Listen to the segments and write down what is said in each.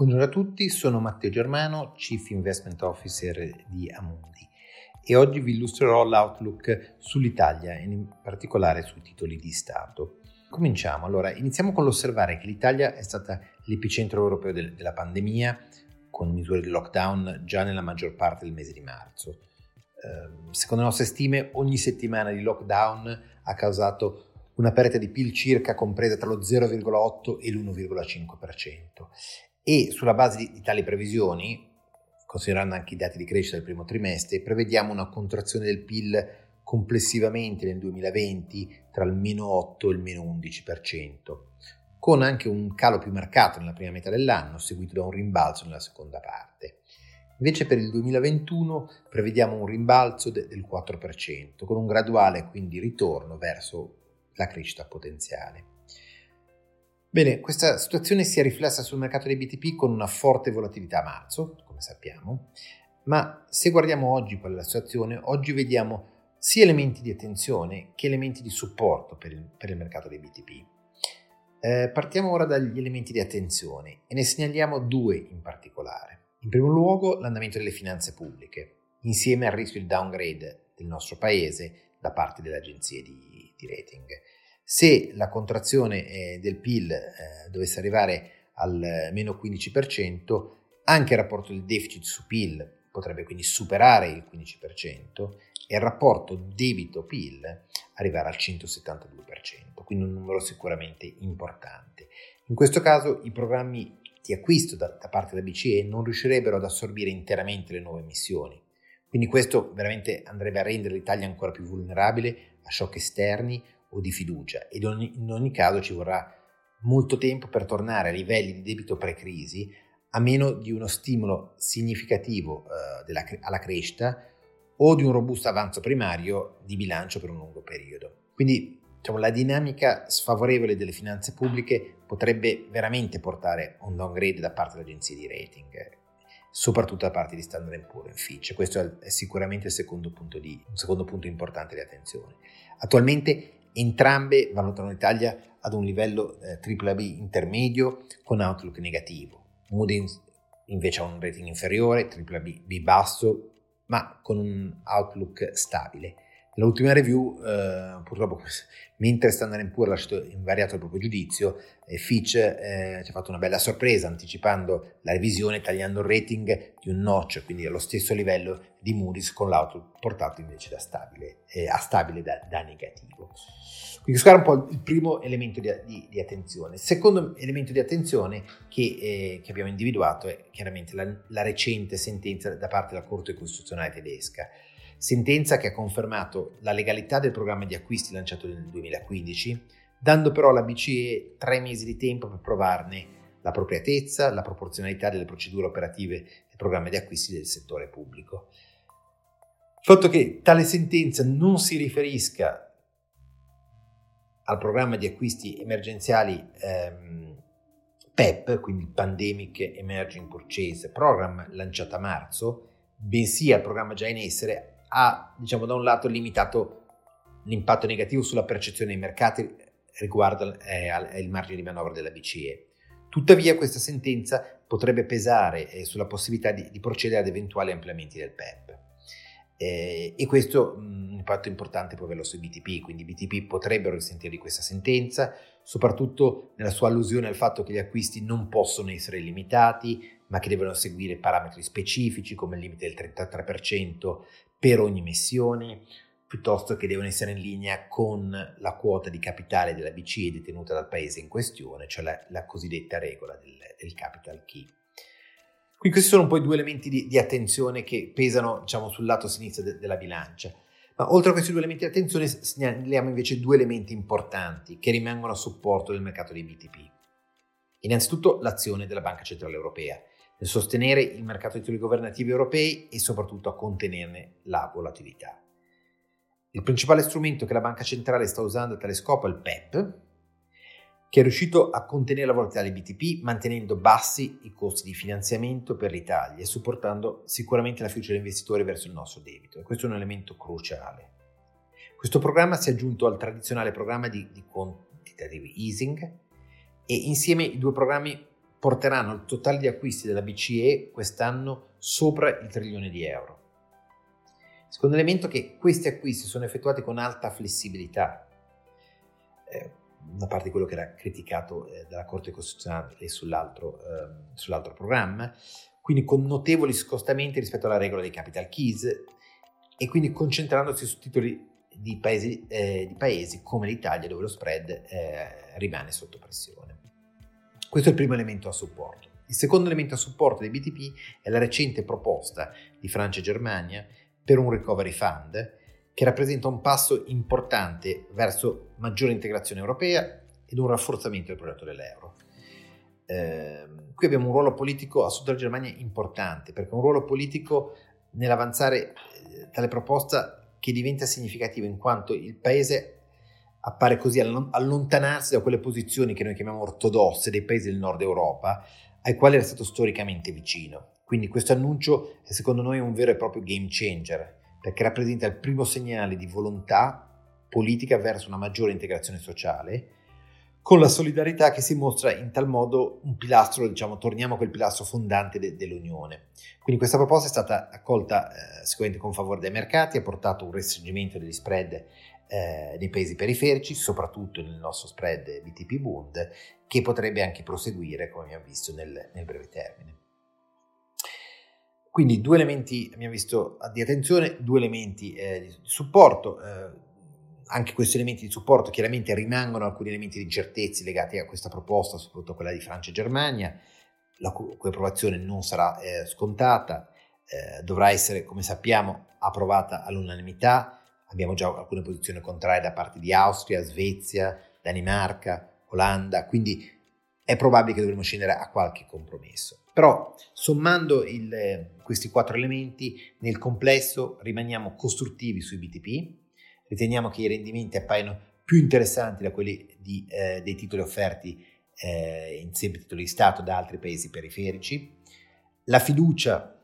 Buongiorno a tutti, sono Matteo Germano, Chief Investment Officer di Amundi e oggi vi illustrerò l'outlook sull'Italia e in particolare sui titoli di Stato. Cominciamo, allora iniziamo con l'osservare che l'Italia è stata l'epicentro europeo del, della pandemia con misure di lockdown già nella maggior parte del mese di marzo. Eh, secondo le nostre stime ogni settimana di lockdown ha causato una perdita di PIL circa compresa tra lo 0,8 e l'1,5% e sulla base di, di tali previsioni, considerando anche i dati di crescita del primo trimestre, prevediamo una contrazione del PIL complessivamente nel 2020 tra il meno 8 e il meno 11%, con anche un calo più marcato nella prima metà dell'anno, seguito da un rimbalzo nella seconda parte. Invece per il 2021 prevediamo un rimbalzo de- del 4%, con un graduale quindi ritorno verso la crescita potenziale. Bene, questa situazione si è riflessa sul mercato dei BTP con una forte volatilità a marzo, come sappiamo, ma se guardiamo oggi qual è la situazione, oggi vediamo sia elementi di attenzione che elementi di supporto per il, per il mercato dei BTP. Eh, partiamo ora dagli elementi di attenzione e ne segnaliamo due in particolare. In primo luogo l'andamento delle finanze pubbliche, insieme al rischio di downgrade del nostro paese da parte delle agenzie di, di rating. Se la contrazione eh, del PIL eh, dovesse arrivare al meno 15%, anche il rapporto del deficit su PIL potrebbe quindi superare il 15% e il rapporto debito-PIL arrivare al 172%, quindi un numero sicuramente importante. In questo caso i programmi di acquisto da, da parte della BCE non riuscirebbero ad assorbire interamente le nuove emissioni. Quindi questo veramente andrebbe a rendere l'Italia ancora più vulnerabile a shock esterni o di fiducia ed in ogni caso ci vorrà molto tempo per tornare a livelli di debito pre-crisi a meno di uno stimolo significativo eh, della, alla crescita o di un robusto avanzo primario di bilancio per un lungo periodo. Quindi diciamo, la dinamica sfavorevole delle finanze pubbliche potrebbe veramente portare a un downgrade da parte delle agenzie di rating, soprattutto da parte di Standard Poor's e Fitch. Questo è sicuramente il secondo punto, di, un secondo punto importante di attenzione. Attualmente Entrambe valutano l'Italia ad un livello eh, AAA intermedio con outlook negativo. Moody's invece ha un rating inferiore, AAA basso, ma con un outlook stabile. Nell'ultima review, eh, purtroppo, mentre Standard Poor's ha lasciato invariato il proprio giudizio, Fitch eh, ci ha fatto una bella sorpresa anticipando la revisione, tagliando il rating di un notch, quindi allo stesso livello di Moody's, con l'auto portato invece da stabile, eh, a stabile da, da negativo. Quindi questo era un po' il primo elemento di, di, di attenzione. Il secondo elemento di attenzione che, eh, che abbiamo individuato è chiaramente la, la recente sentenza da parte della Corte Costituzionale tedesca sentenza che ha confermato la legalità del programma di acquisti lanciato nel 2015, dando però alla BCE tre mesi di tempo per provarne la appropriatezza, la proporzionalità delle procedure operative del programma di acquisti del settore pubblico. Il fatto che tale sentenza non si riferisca al programma di acquisti emergenziali ehm, PEP, quindi Pandemic Emerging Purchase Program, lanciato a marzo, bensì al programma già in essere, ha, diciamo, da un lato limitato l'impatto negativo sulla percezione dei mercati riguardo eh, il margine di manovra della BCE. Tuttavia questa sentenza potrebbe pesare eh, sulla possibilità di, di, procedere ad eventuali ampliamenti del PEP. Eh, e questo un impatto importante può averlo sui BTP, quindi i BTP potrebbero risentire di questa sentenza, soprattutto nella sua allusione al fatto che gli acquisti non possono essere limitati, ma che devono seguire parametri specifici come il limite del 33% per ogni emissione, piuttosto che devono essere in linea con la quota di capitale della BCE detenuta dal paese in questione, cioè la, la cosiddetta regola del, del, capital key. Quindi questi sono un po' i due elementi di, di attenzione che pesano diciamo, sul lato sinistro de, della bilancia. Ma oltre a questi due elementi di attenzione segnaliamo invece due elementi importanti che rimangono a supporto del mercato dei BTP. Innanzitutto l'azione della Banca Centrale Europea, nel sostenere il mercato dei titoli governativi europei e soprattutto a contenerne la volatilità. Il principale strumento che la banca centrale sta usando a tale scopo è il PEP, che è riuscito a contenere la volatilità dei BTP mantenendo bassi i costi di finanziamento per l'Italia e supportando sicuramente la fiducia degli investitori verso il nostro debito. E questo è un elemento cruciale. Questo programma si è aggiunto al tradizionale programma di, di quantitative easing e insieme i due programmi porteranno il totale di acquisti della BCE quest'anno sopra il trilione di euro. Secondo elemento è che questi acquisti sono effettuati con alta flessibilità, eh, una parte di quello che era criticato eh, dalla Corte Costituzionale sull'altro, eh, sull'altro programma, quindi con notevoli scostamenti rispetto alla regola dei capital keys e quindi concentrandosi su titoli di paesi, eh, di paesi come l'Italia dove lo spread eh, rimane sotto pressione. Questo è il primo elemento a supporto. Il secondo elemento a supporto dei BTP è la recente proposta di Francia e Germania per un recovery fund che rappresenta un passo importante verso maggiore integrazione europea ed un rafforzamento del progetto dell'euro. Eh, qui abbiamo un ruolo politico a sud della Germania importante, perché un ruolo politico nell'avanzare eh, tale proposta che diventa significativo in quanto il paese appare così allontanarsi da quelle posizioni che noi chiamiamo ortodosse dei paesi del nord Europa, ai quali era stato storicamente vicino. Quindi questo annuncio è secondo noi un vero e proprio game changer, perché rappresenta il primo segnale di volontà politica verso una maggiore integrazione sociale, con la solidarietà che si mostra in tal modo un pilastro, diciamo, torniamo a quel pilastro fondante de- dell'Unione. Quindi questa proposta è stata accolta eh, sicuramente con favore dai mercati, ha portato un restringimento degli spread eh, nei paesi periferici, soprattutto nel nostro spread BTP Bund, che potrebbe anche proseguire, come abbiamo visto, nel, nel breve termine. Quindi due elementi abbiamo visto di attenzione, due elementi eh, di supporto. Eh, anche questi elementi di supporto chiaramente rimangono alcuni elementi di incertezza legati a questa proposta, soprattutto quella di Francia e Germania, la cui approvazione non sarà eh, scontata, eh, dovrà essere, come sappiamo, approvata all'unanimità. Abbiamo già alcune posizioni contrarie da parte di Austria, Svezia, Danimarca, Olanda, quindi è probabile che dovremo scendere a qualche compromesso. Però sommando il, questi quattro elementi, nel complesso rimaniamo costruttivi sui BTP, riteniamo che i rendimenti appaiono più interessanti da quelli di, eh, dei titoli offerti eh, in sempre titoli di Stato da altri paesi periferici. La fiducia,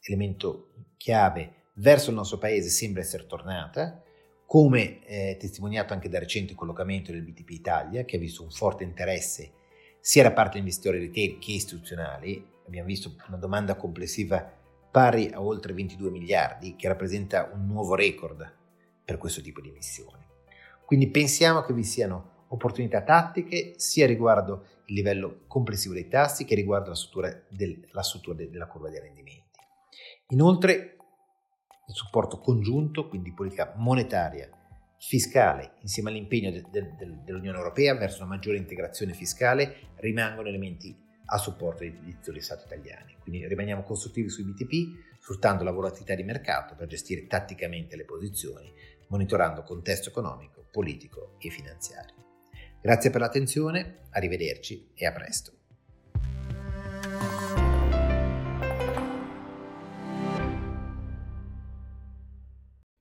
elemento chiave, verso il nostro paese sembra essere tornata, come eh, testimoniato anche dal recente collocamento del BTP Italia, che ha visto un forte interesse sia da parte degli investitori retail che istituzionali. Abbiamo visto una domanda complessiva pari a oltre 22 miliardi, che rappresenta un nuovo record per questo tipo di emissioni. Quindi pensiamo che vi siano opportunità tattiche sia riguardo il livello complessivo dei tassi che riguardo la struttura, del, la struttura de, della curva dei rendimenti. Inoltre il supporto congiunto, quindi politica monetaria fiscale insieme all'impegno de, de, de, dell'Unione Europea verso una maggiore integrazione fiscale rimangono elementi a supporto dei titoli Stato italiani. Quindi rimaniamo costruttivi sui BTP, sfruttando la volatilità di mercato per gestire tatticamente le posizioni, monitorando contesto economico, politico e finanziario. Grazie per l'attenzione, arrivederci e a presto.